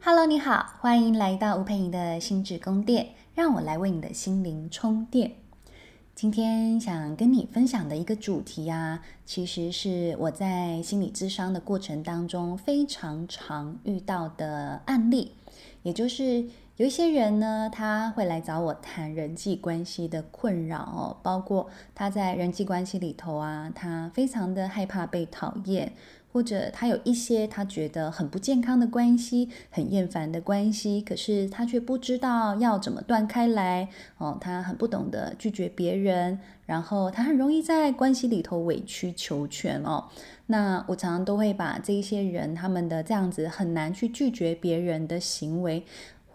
Hello，你好，欢迎来到吴佩莹的心智宫殿，让我来为你的心灵充电。今天想跟你分享的一个主题啊，其实是我在心理咨商的过程当中非常常遇到的案例，也就是有一些人呢，他会来找我谈人际关系的困扰哦，包括他在人际关系里头啊，他非常的害怕被讨厌。或者他有一些他觉得很不健康的关系，很厌烦的关系，可是他却不知道要怎么断开来哦。他很不懂得拒绝别人，然后他很容易在关系里头委曲求全哦。那我常常都会把这一些人他们的这样子很难去拒绝别人的行为，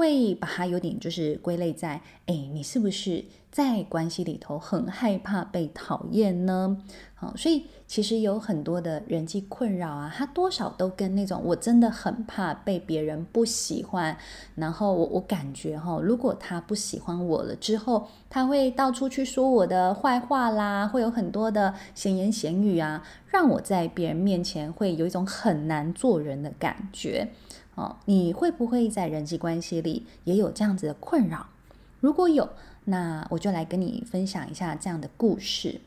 会把它有点就是归类在，哎，你是不是在关系里头很害怕被讨厌呢？好，所以其实有很多的人际困扰啊，它多少都跟那种我真的很怕被别人不喜欢，然后我我感觉哈，如果他不喜欢我了之后，他会到处去说我的坏话啦，会有很多的闲言闲语啊，让我在别人面前会有一种很难做人的感觉。哦，你会不会在人际关系里也有这样子的困扰？如果有，那我就来跟你分享一下这样的故事。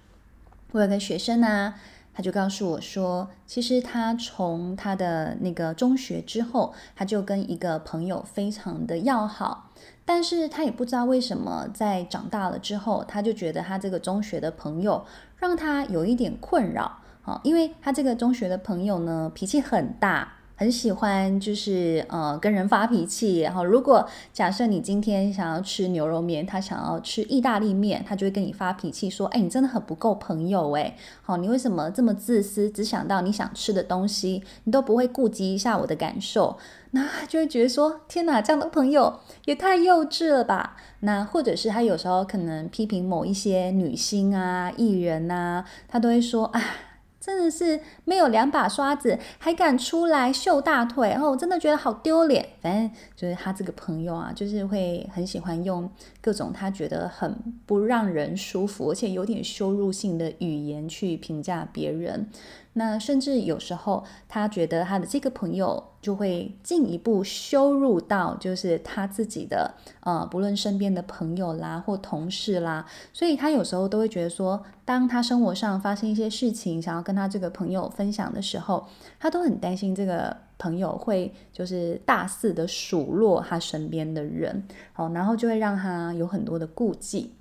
我有个学生呢，他就告诉我说，其实他从他的那个中学之后，他就跟一个朋友非常的要好，但是他也不知道为什么，在长大了之后，他就觉得他这个中学的朋友让他有一点困扰。哦，因为他这个中学的朋友呢，脾气很大。很喜欢就是呃跟人发脾气，然后如果假设你今天想要吃牛肉面，他想要吃意大利面，他就会跟你发脾气说：“哎，你真的很不够朋友哎，好，你为什么这么自私，只想到你想吃的东西，你都不会顾及一下我的感受？”那就会觉得说：“天哪，这样的朋友也太幼稚了吧？”那或者是他有时候可能批评某一些女星啊、艺人啊，他都会说：“啊。”真的是没有两把刷子，还敢出来秀大腿，哦我真的觉得好丢脸。反正就是他这个朋友啊，就是会很喜欢用各种他觉得很不让人舒服，而且有点羞辱性的语言去评价别人。那甚至有时候，他觉得他的这个朋友就会进一步羞辱到，就是他自己的呃，不论身边的朋友啦或同事啦，所以他有时候都会觉得说，当他生活上发生一些事情，想要跟他这个朋友分享的时候，他都很担心这个朋友会就是大肆的数落他身边的人，好，然后就会让他有很多的顾忌，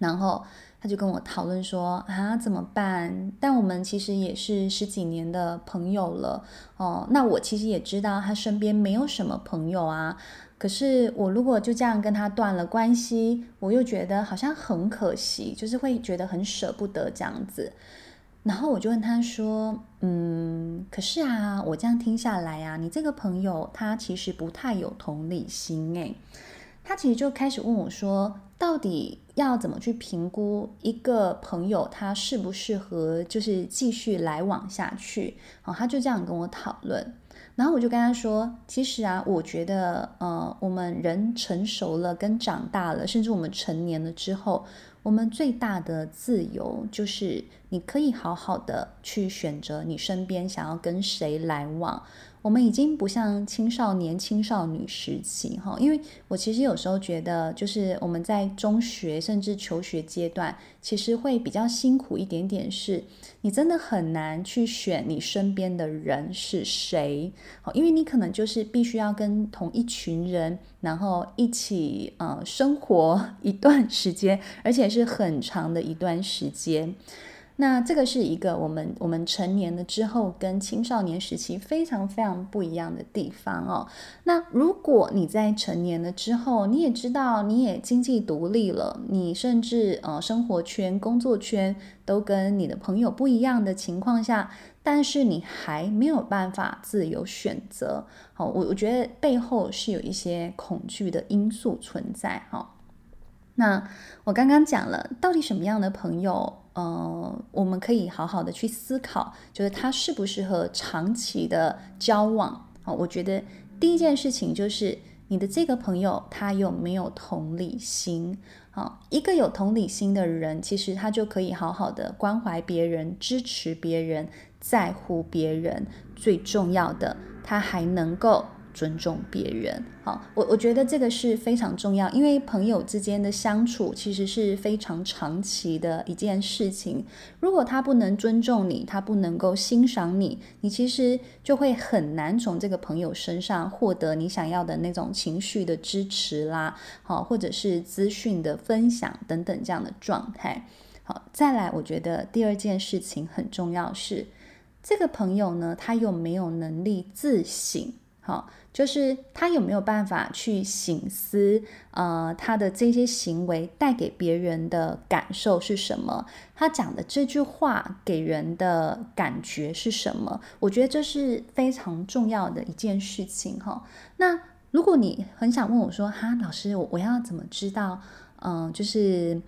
然后。他就跟我讨论说啊，怎么办？但我们其实也是十几年的朋友了哦。那我其实也知道他身边没有什么朋友啊。可是我如果就这样跟他断了关系，我又觉得好像很可惜，就是会觉得很舍不得这样子。然后我就问他说，嗯，可是啊，我这样听下来啊，你这个朋友他其实不太有同理心诶。他其实就开始问我说，到底要怎么去评估一个朋友他适不适合，就是继续来往下去？哦，他就这样跟我讨论，然后我就跟他说，其实啊，我觉得，呃，我们人成熟了，跟长大了，甚至我们成年了之后，我们最大的自由就是你可以好好的去选择你身边想要跟谁来往。我们已经不像青少年、青少女时期哈，因为我其实有时候觉得，就是我们在中学甚至求学阶段，其实会比较辛苦一点点，是你真的很难去选你身边的人是谁，因为你可能就是必须要跟同一群人，然后一起呃生活一段时间，而且是很长的一段时间。那这个是一个我们我们成年了之后跟青少年时期非常非常不一样的地方哦。那如果你在成年了之后，你也知道你也经济独立了，你甚至呃生活圈、工作圈都跟你的朋友不一样的情况下，但是你还没有办法自由选择，好，我我觉得背后是有一些恐惧的因素存在哈。那我刚刚讲了，到底什么样的朋友？呃，我们可以好好的去思考，就是他适不适合长期的交往。啊，我觉得第一件事情就是你的这个朋友他有没有同理心。好，一个有同理心的人，其实他就可以好好的关怀别人、支持别人、在乎别人。最重要的，他还能够尊重别人。好，我我觉得这个是非常重要，因为朋友之间的相处其实是非常长期的一件事情。如果他不能尊重你，他不能够欣赏你，你其实就会很难从这个朋友身上获得你想要的那种情绪的支持啦，好，或者是资讯的分享等等这样的状态。好，再来，我觉得第二件事情很重要是，这个朋友呢，他有没有能力自省？好，就是他有没有办法去省思，呃，他的这些行为带给别人的感受是什么？他讲的这句话给人的感觉是什么？我觉得这是非常重要的一件事情哈。那如果你很想问我说，哈，老师，我我要怎么知道？嗯、就是。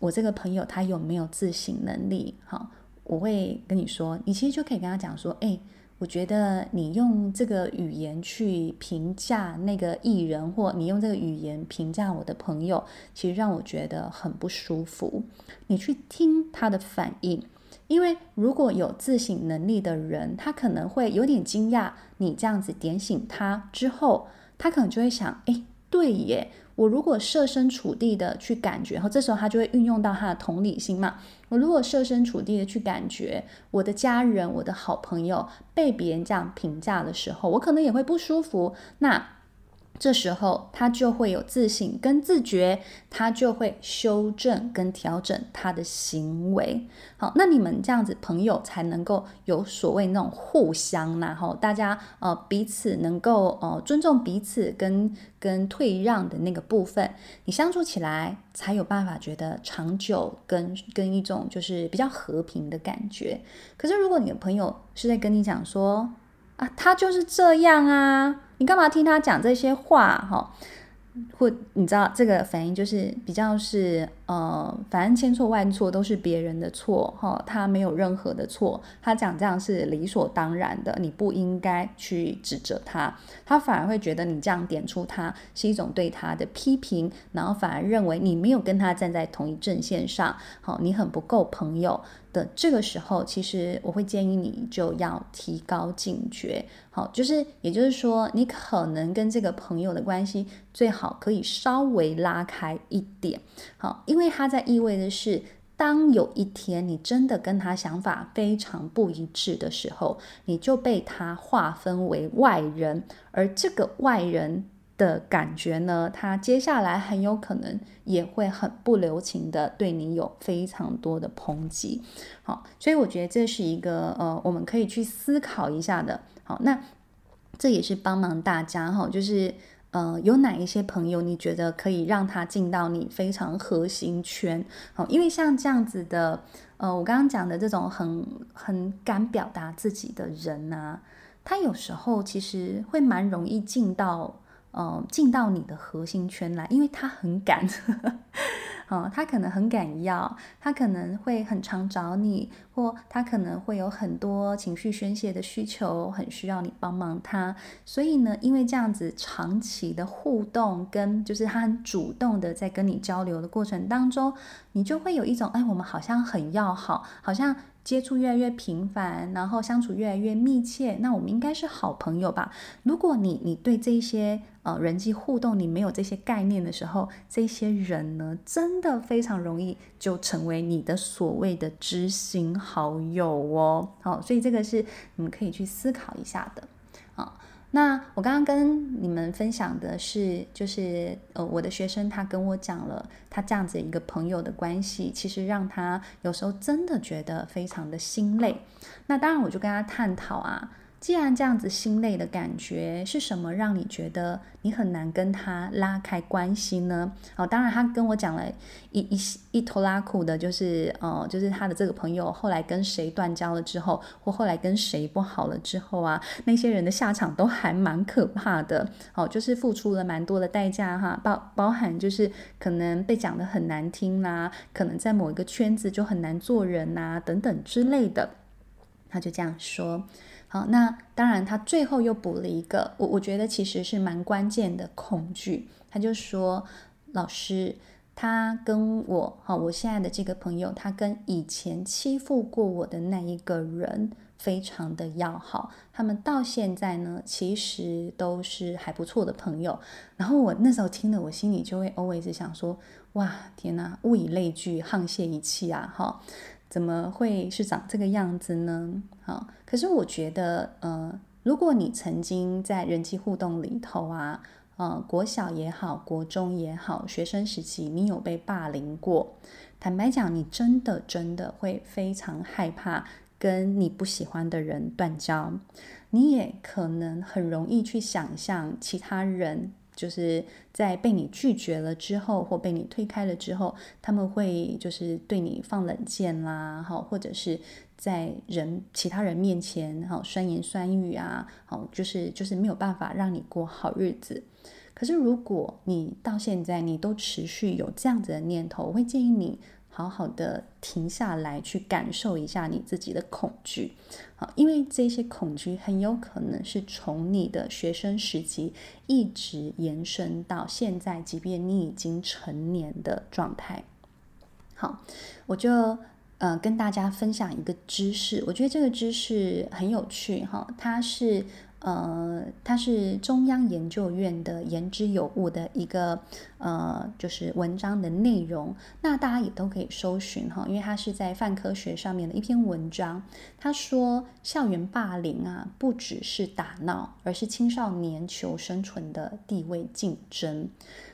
我这个朋友他有没有自省能力？好，我会跟你说，你其实就可以跟他讲说，哎，我觉得你用这个语言去评价那个艺人，或你用这个语言评价我的朋友，其实让我觉得很不舒服。你去听他的反应，因为如果有自省能力的人，他可能会有点惊讶，你这样子点醒他之后，他可能就会想，哎，对耶。我如果设身处地的去感觉，然后这时候他就会运用到他的同理心嘛。我如果设身处地的去感觉，我的家人、我的好朋友被别人这样评价的时候，我可能也会不舒服。那这时候他就会有自省跟自觉，他就会修正跟调整他的行为。好，那你们这样子朋友才能够有所谓那种互相，然后大家呃彼此能够呃尊重彼此跟跟退让的那个部分，你相处起来才有办法觉得长久跟跟一种就是比较和平的感觉。可是如果你的朋友是在跟你讲说啊，他就是这样啊。你干嘛听他讲这些话？哈，或你知道这个反应就是比较是呃，反正千错万错都是别人的错，哈，他没有任何的错，他讲这样是理所当然的，你不应该去指责他，他反而会觉得你这样点出他是一种对他的批评，然后反而认为你没有跟他站在同一阵线上，好，你很不够朋友。的这个时候，其实我会建议你就要提高警觉，好，就是也就是说，你可能跟这个朋友的关系最好可以稍微拉开一点，好，因为它在意味的是，当有一天你真的跟他想法非常不一致的时候，你就被他划分为外人，而这个外人。的感觉呢，他接下来很有可能也会很不留情的对你有非常多的抨击。好，所以我觉得这是一个呃，我们可以去思考一下的。好，那这也是帮忙大家哈，就是呃，有哪一些朋友你觉得可以让他进到你非常核心圈？哦，因为像这样子的，呃，我刚刚讲的这种很很敢表达自己的人呐、他有时候其实会蛮容易进到。呃，进到你的核心圈来，因为他很敢，他可能很敢要，他可能会很常找你，或他可能会有很多情绪宣泄的需求，很需要你帮忙他。所以呢，因为这样子长期的互动，跟就是他很主动的在跟你交流的过程当中，你就会有一种，哎，我们好像很要好，好像。接触越来越频繁，然后相处越来越密切，那我们应该是好朋友吧？如果你你对这些呃人际互动你没有这些概念的时候，这些人呢，真的非常容易就成为你的所谓的知心好友哦。好，所以这个是你们可以去思考一下的。啊。那我刚刚跟你们分享的是，就是呃，我的学生他跟我讲了他这样子一个朋友的关系，其实让他有时候真的觉得非常的心累。那当然，我就跟他探讨啊。既然这样子心累的感觉是什么，让你觉得你很难跟他拉开关系呢？哦，当然他跟我讲了一一一拖拉库的，就是呃，就是他的这个朋友后来跟谁断交了之后，或后来跟谁不好了之后啊，那些人的下场都还蛮可怕的。哦，就是付出了蛮多的代价哈，包包含就是可能被讲得很难听啦，可能在某一个圈子就很难做人呐，等等之类的。他就这样说。好，那当然，他最后又补了一个，我我觉得其实是蛮关键的恐惧。他就说：“老师，他跟我，好，我现在的这个朋友，他跟以前欺负过我的那一个人非常的要好，他们到现在呢，其实都是还不错的朋友。然后我那时候听了，我心里就会 always 想说，哇，天哪，物以类聚，沆瀣一气啊，哈，怎么会是长这个样子呢？好，可是我觉得，呃，如果你曾经在人际互动里头啊。呃，国小也好，国中也好，学生时期你有被霸凌过？坦白讲，你真的真的会非常害怕跟你不喜欢的人断交。你也可能很容易去想象其他人，就是在被你拒绝了之后，或被你推开了之后，他们会就是对你放冷箭啦，好，或者是在人其他人面前，好，酸言酸语啊，好，就是就是没有办法让你过好日子。可是，如果你到现在你都持续有这样子的念头，我会建议你好好的停下来，去感受一下你自己的恐惧，好，因为这些恐惧很有可能是从你的学生时期一直延伸到现在，即便你已经成年的状态。好，我就呃跟大家分享一个知识，我觉得这个知识很有趣哈，它是。呃，它是中央研究院的言之有物的一个呃，就是文章的内容。那大家也都可以搜寻哈，因为它是在泛科学上面的一篇文章。他说，校园霸凌啊，不只是打闹，而是青少年求生存的地位竞争。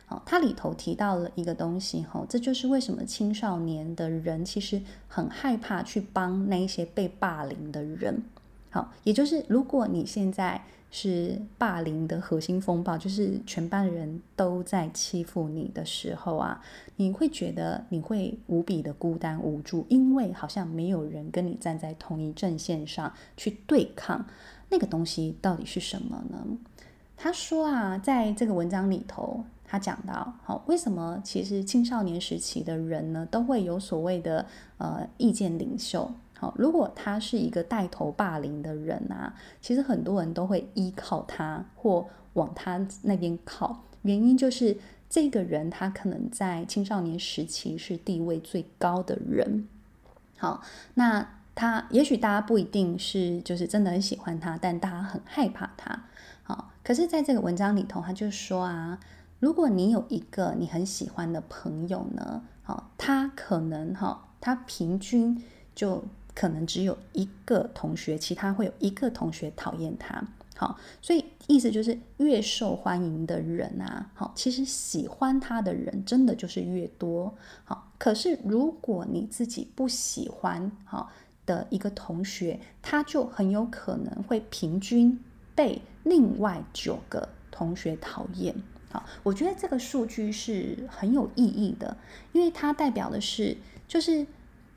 好，它里头提到了一个东西哈，这就是为什么青少年的人其实很害怕去帮那一些被霸凌的人。好，也就是如果你现在是霸凌的核心风暴，就是全班人都在欺负你的时候啊，你会觉得你会无比的孤单无助，因为好像没有人跟你站在同一阵线上去对抗那个东西，到底是什么呢？他说啊，在这个文章里头，他讲到，好，为什么其实青少年时期的人呢，都会有所谓的呃意见领袖。好，如果他是一个带头霸凌的人啊，其实很多人都会依靠他或往他那边靠。原因就是这个人他可能在青少年时期是地位最高的人。好，那他也许大家不一定是就是真的很喜欢他，但大家很害怕他。好，可是在这个文章里头，他就说啊，如果你有一个你很喜欢的朋友呢，好，他可能哈，他平均就。可能只有一个同学，其他会有一个同学讨厌他。好，所以意思就是越受欢迎的人啊，好，其实喜欢他的人真的就是越多。好，可是如果你自己不喜欢好的一个同学，他就很有可能会平均被另外九个同学讨厌。好，我觉得这个数据是很有意义的，因为它代表的是就是。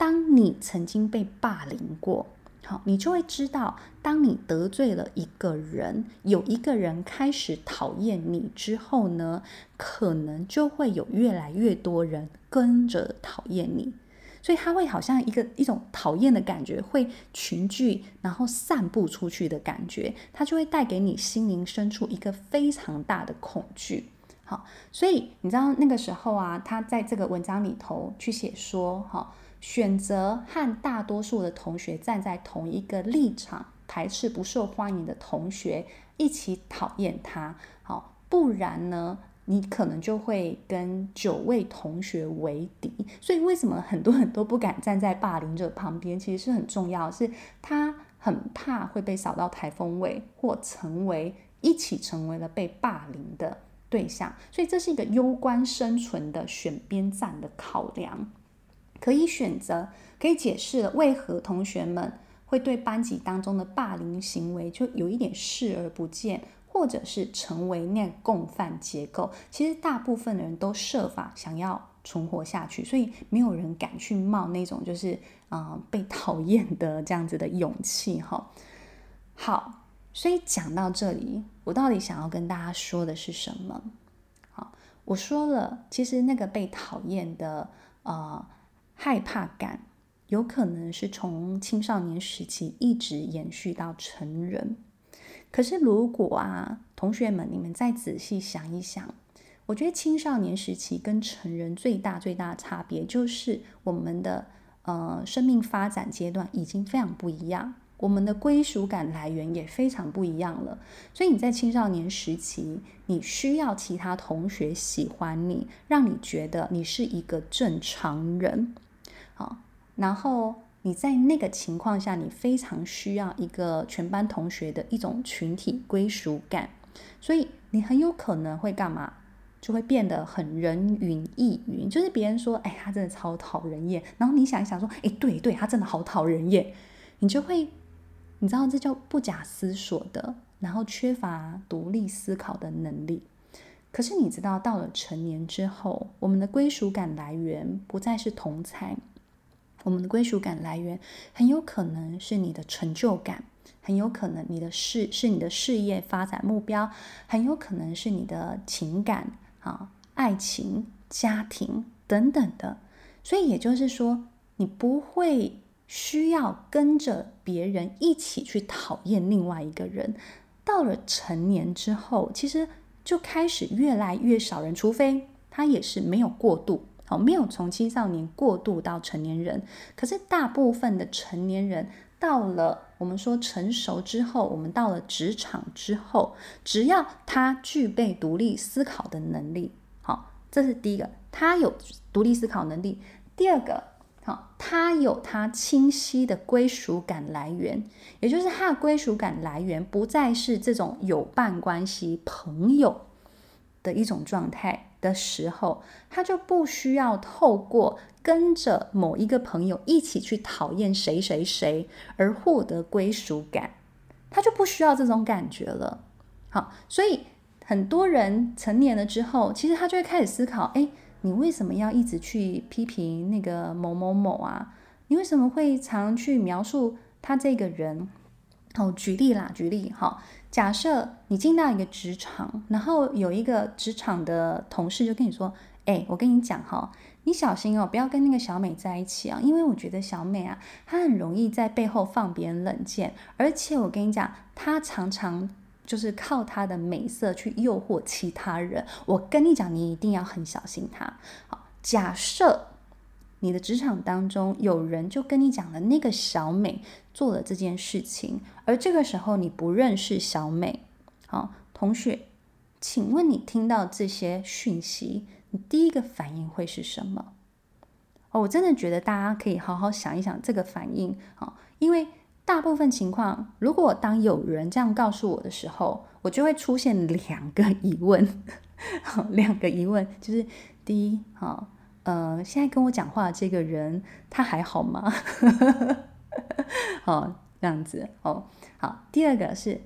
当你曾经被霸凌过，好，你就会知道，当你得罪了一个人，有一个人开始讨厌你之后呢，可能就会有越来越多人跟着讨厌你，所以他会好像一个一种讨厌的感觉会群聚，然后散布出去的感觉，它就会带给你心灵深处一个非常大的恐惧。好，所以你知道那个时候啊，他在这个文章里头去写说，哈。选择和大多数的同学站在同一个立场，排斥不受欢迎的同学，一起讨厌他。好，不然呢，你可能就会跟九位同学为敌。所以，为什么很多人都不敢站在霸凌者旁边？其实是很重要，是他很怕会被扫到台风尾，或成为一起成为了被霸凌的对象。所以，这是一个攸关生存的选边站的考量。可以选择，可以解释了为何同学们会对班级当中的霸凌行为就有一点视而不见，或者是成为那共犯结构。其实大部分的人都设法想要存活下去，所以没有人敢去冒那种就是啊、被讨厌的这样子的勇气哈。好，所以讲到这里，我到底想要跟大家说的是什么？好，我说了，其实那个被讨厌的啊。害怕感有可能是从青少年时期一直延续到成人。可是，如果啊，同学们，你们再仔细想一想，我觉得青少年时期跟成人最大最大的差别，就是我们的呃生命发展阶段已经非常不一样，我们的归属感来源也非常不一样了。所以你在青少年时期，你需要其他同学喜欢你，让你觉得你是一个正常人，然后你在那个情况下，你非常需要一个全班同学的一种群体归属感，所以你很有可能会干嘛？就会变得很人云亦云，就是别人说，哎，他真的超讨人厌。然后你想一想，说，哎，对对，他真的好讨人厌。你就会，你知道，这叫不假思索的，然后缺乏独立思考的能力。可是你知道，到了成年之后，我们的归属感来源不再是同侪，我们的归属感来源很有可能是你的成就感。很有可能你的事是你的事业发展目标，很有可能是你的情感啊、爱情、家庭等等的。所以也就是说，你不会需要跟着别人一起去讨厌另外一个人。到了成年之后，其实就开始越来越少人，除非他也是没有过度，好，没有从青少年过渡到成年人。可是大部分的成年人。到了我们说成熟之后，我们到了职场之后，只要他具备独立思考的能力，好，这是第一个，他有独立思考能力。第二个，好，他有他清晰的归属感来源，也就是他的归属感来源不再是这种友伴关系、朋友的一种状态的时候，他就不需要透过。跟着某一个朋友一起去讨厌谁谁谁而获得归属感，他就不需要这种感觉了。好，所以很多人成年了之后，其实他就会开始思考：哎，你为什么要一直去批评那个某某某啊？你为什么会常去描述他这个人？好，举例啦，举例。哈，假设你进到一个职场，然后有一个职场的同事就跟你说：哎，我跟你讲哈。你小心哦，不要跟那个小美在一起啊！因为我觉得小美啊，她很容易在背后放别人冷箭，而且我跟你讲，她常常就是靠她的美色去诱惑其他人。我跟你讲，你一定要很小心她。好，假设你的职场当中有人就跟你讲了那个小美做了这件事情，而这个时候你不认识小美。好，同学，请问你听到这些讯息？你第一个反应会是什么？哦，我真的觉得大家可以好好想一想这个反应啊，因为大部分情况，如果当有人这样告诉我的时候，我就会出现两个疑问。两个疑问就是：第一，哈，呃，现在跟我讲话的这个人他还好吗？好，这样子哦。好，第二个是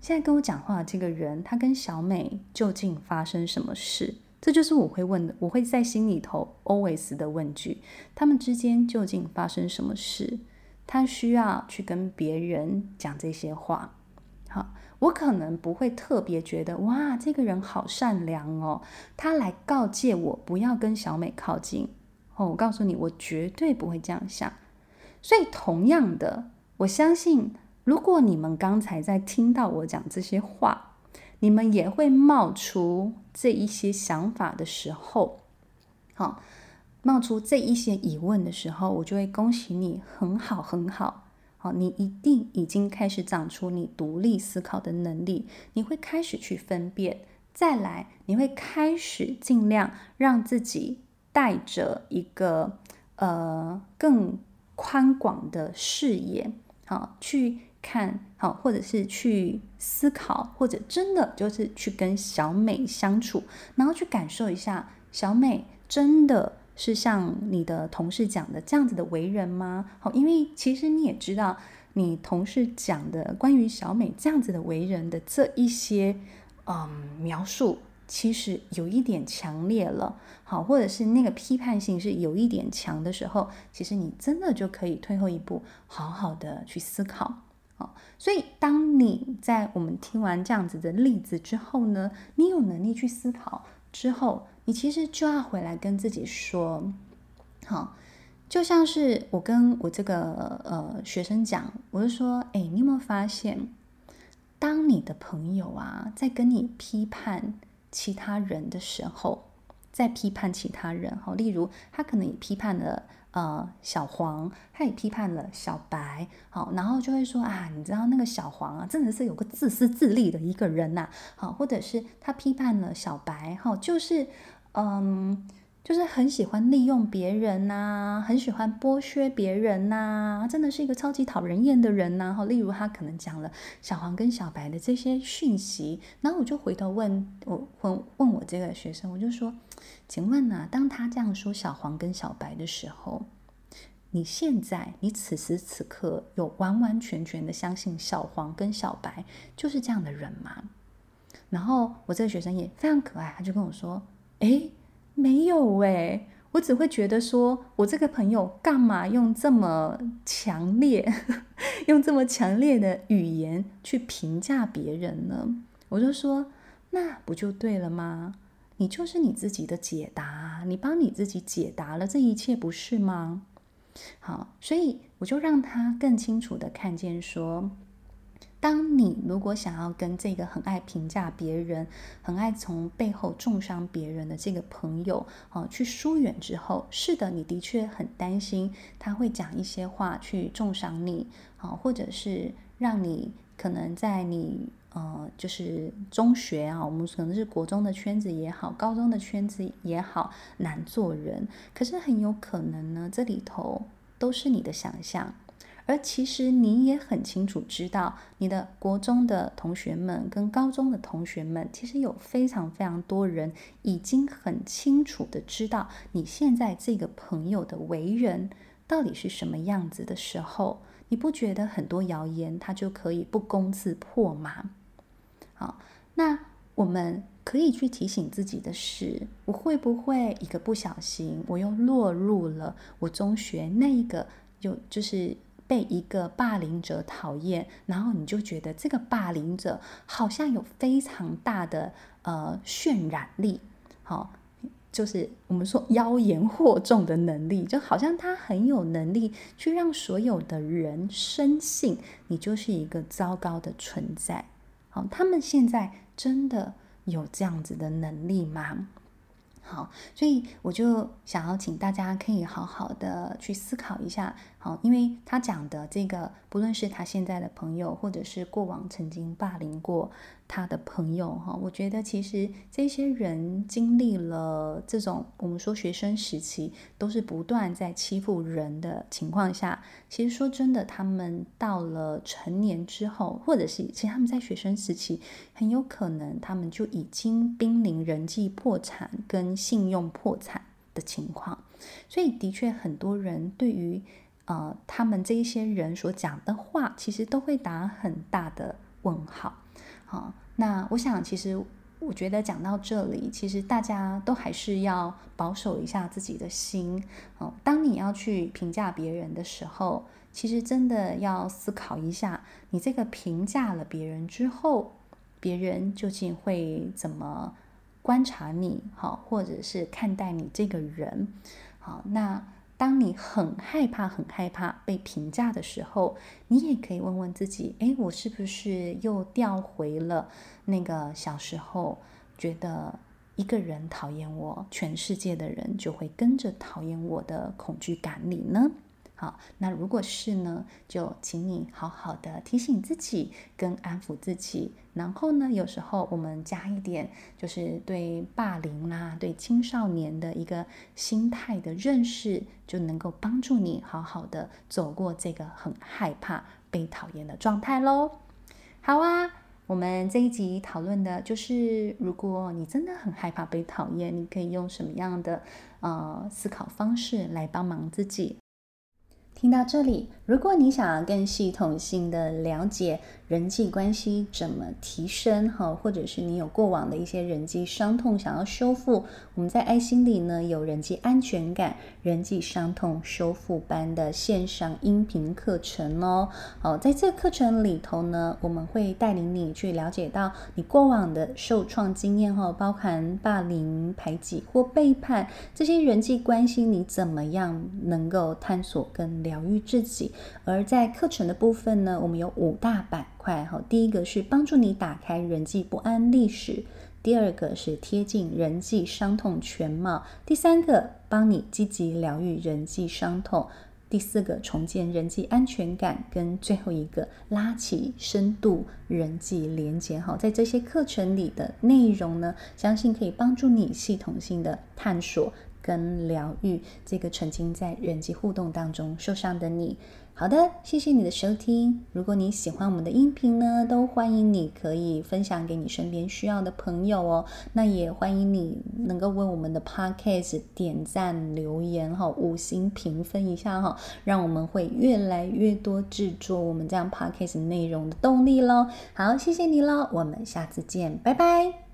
现在跟我讲话的这个人，他跟小美究竟发生什么事？这就是我会问的，我会在心里头 always 的问句：他们之间究竟发生什么事？他需要去跟别人讲这些话。好，我可能不会特别觉得哇，这个人好善良哦，他来告诫我不要跟小美靠近。哦，我告诉你，我绝对不会这样想。所以，同样的，我相信，如果你们刚才在听到我讲这些话。你们也会冒出这一些想法的时候，好，冒出这一些疑问的时候，我就会恭喜你，很好，很好，好，你一定已经开始长出你独立思考的能力，你会开始去分辨，再来，你会开始尽量让自己带着一个呃更宽广的视野，好，去。看好，或者是去思考，或者真的就是去跟小美相处，然后去感受一下小美真的是像你的同事讲的这样子的为人吗？好，因为其实你也知道，你同事讲的关于小美这样子的为人的这一些嗯描述，其实有一点强烈了。好，或者是那个批判性是有一点强的时候，其实你真的就可以退后一步，好好的去思考。所以，当你在我们听完这样子的例子之后呢，你有能力去思考之后，你其实就要回来跟自己说，好，就像是我跟我这个呃学生讲，我就说，哎，你有没有发现，当你的朋友啊在跟你批判其他人的时候，在批判其他人，哈，例如他可能也批判了呃小黄，他也批判了小白，好，然后就会说啊，你知道那个小黄啊，真的是有个自私自利的一个人呐，好，或者是他批判了小白，哈，就是嗯。就是很喜欢利用别人呐、啊，很喜欢剥削别人呐、啊，真的是一个超级讨人厌的人呐、啊。例如他可能讲了小黄跟小白的这些讯息，然后我就回头问我问问我这个学生，我就说，请问呐、啊，当他这样说小黄跟小白的时候，你现在你此时此刻有完完全全的相信小黄跟小白就是这样的人吗？然后我这个学生也非常可爱，他就跟我说，诶。没有诶，我只会觉得说，我这个朋友干嘛用这么强烈，用这么强烈的语言去评价别人呢？我就说，那不就对了吗？你就是你自己的解答，你帮你自己解答了这一切，不是吗？好，所以我就让他更清楚地看见说。当你如果想要跟这个很爱评价别人、很爱从背后重伤别人的这个朋友，啊，去疏远之后，是的，你的确很担心他会讲一些话去重伤你，啊，或者是让你可能在你呃，就是中学啊，我们可能是国中的圈子也好，高中的圈子也好，难做人。可是很有可能呢，这里头都是你的想象。而其实你也很清楚知道，你的国中的同学们跟高中的同学们，其实有非常非常多人已经很清楚的知道你现在这个朋友的为人到底是什么样子的时候，你不觉得很多谣言它就可以不攻自破吗？好，那我们可以去提醒自己的是，我会不会一个不小心，我又落入了我中学那一个有就是。被一个霸凌者讨厌，然后你就觉得这个霸凌者好像有非常大的呃渲染力，好，就是我们说妖言惑众的能力，就好像他很有能力去让所有的人深信你就是一个糟糕的存在。好，他们现在真的有这样子的能力吗？好，所以我就想要请大家可以好好的去思考一下。好，因为他讲的这个，不论是他现在的朋友，或者是过往曾经霸凌过他的朋友，哈，我觉得其实这些人经历了这种我们说学生时期都是不断在欺负人的情况下，其实说真的，他们到了成年之后，或者是其实他们在学生时期，很有可能他们就已经濒临人际破产跟信用破产的情况，所以的确很多人对于呃他们这一些人所讲的话，其实都会打很大的问号。好，那我想其实我觉得讲到这里，其实大家都还是要保守一下自己的心。哦，当你要去评价别人的时候，其实真的要思考一下，你这个评价了别人之后，别人究竟会怎么？观察你，好，或者是看待你这个人，好。那当你很害怕、很害怕被评价的时候，你也可以问问自己：诶，我是不是又掉回了那个小时候，觉得一个人讨厌我，全世界的人就会跟着讨厌我的恐惧感里呢？好，那如果是呢，就请你好好的提醒自己，跟安抚自己。然后呢，有时候我们加一点，就是对霸凌啦、对青少年的一个心态的认识，就能够帮助你好好的走过这个很害怕被讨厌的状态喽。好啊，我们这一集讨论的就是，如果你真的很害怕被讨厌，你可以用什么样的呃思考方式来帮忙自己。听到这里，如果你想要更系统性的了解人际关系怎么提升，哈，或者是你有过往的一些人际伤痛想要修复，我们在爱心里呢有人际安全感、人际伤痛修复班的线上音频课程哦。好，在这个课程里头呢，我们会带领你去了解到你过往的受创经验，哈，包含霸凌、排挤或背叛这些人际关系，你怎么样能够探索跟疗愈自己。而在课程的部分呢，我们有五大板块哈。第一个是帮助你打开人际不安历史，第二个是贴近人际伤痛全貌，第三个帮你积极疗愈人际伤痛，第四个重建人际安全感，跟最后一个拉起深度人际连接。好，在这些课程里的内容呢，相信可以帮助你系统性的探索跟疗愈这个曾经在人际互动当中受伤的你。好的，谢谢你的收听。如果你喜欢我们的音频呢，都欢迎你可以分享给你身边需要的朋友哦。那也欢迎你能够为我们的 Podcast 点赞、留言哈，五星评分一下哈，让我们会越来越多制作我们这样 Podcast 内容的动力喽。好，谢谢你喽，我们下次见，拜拜。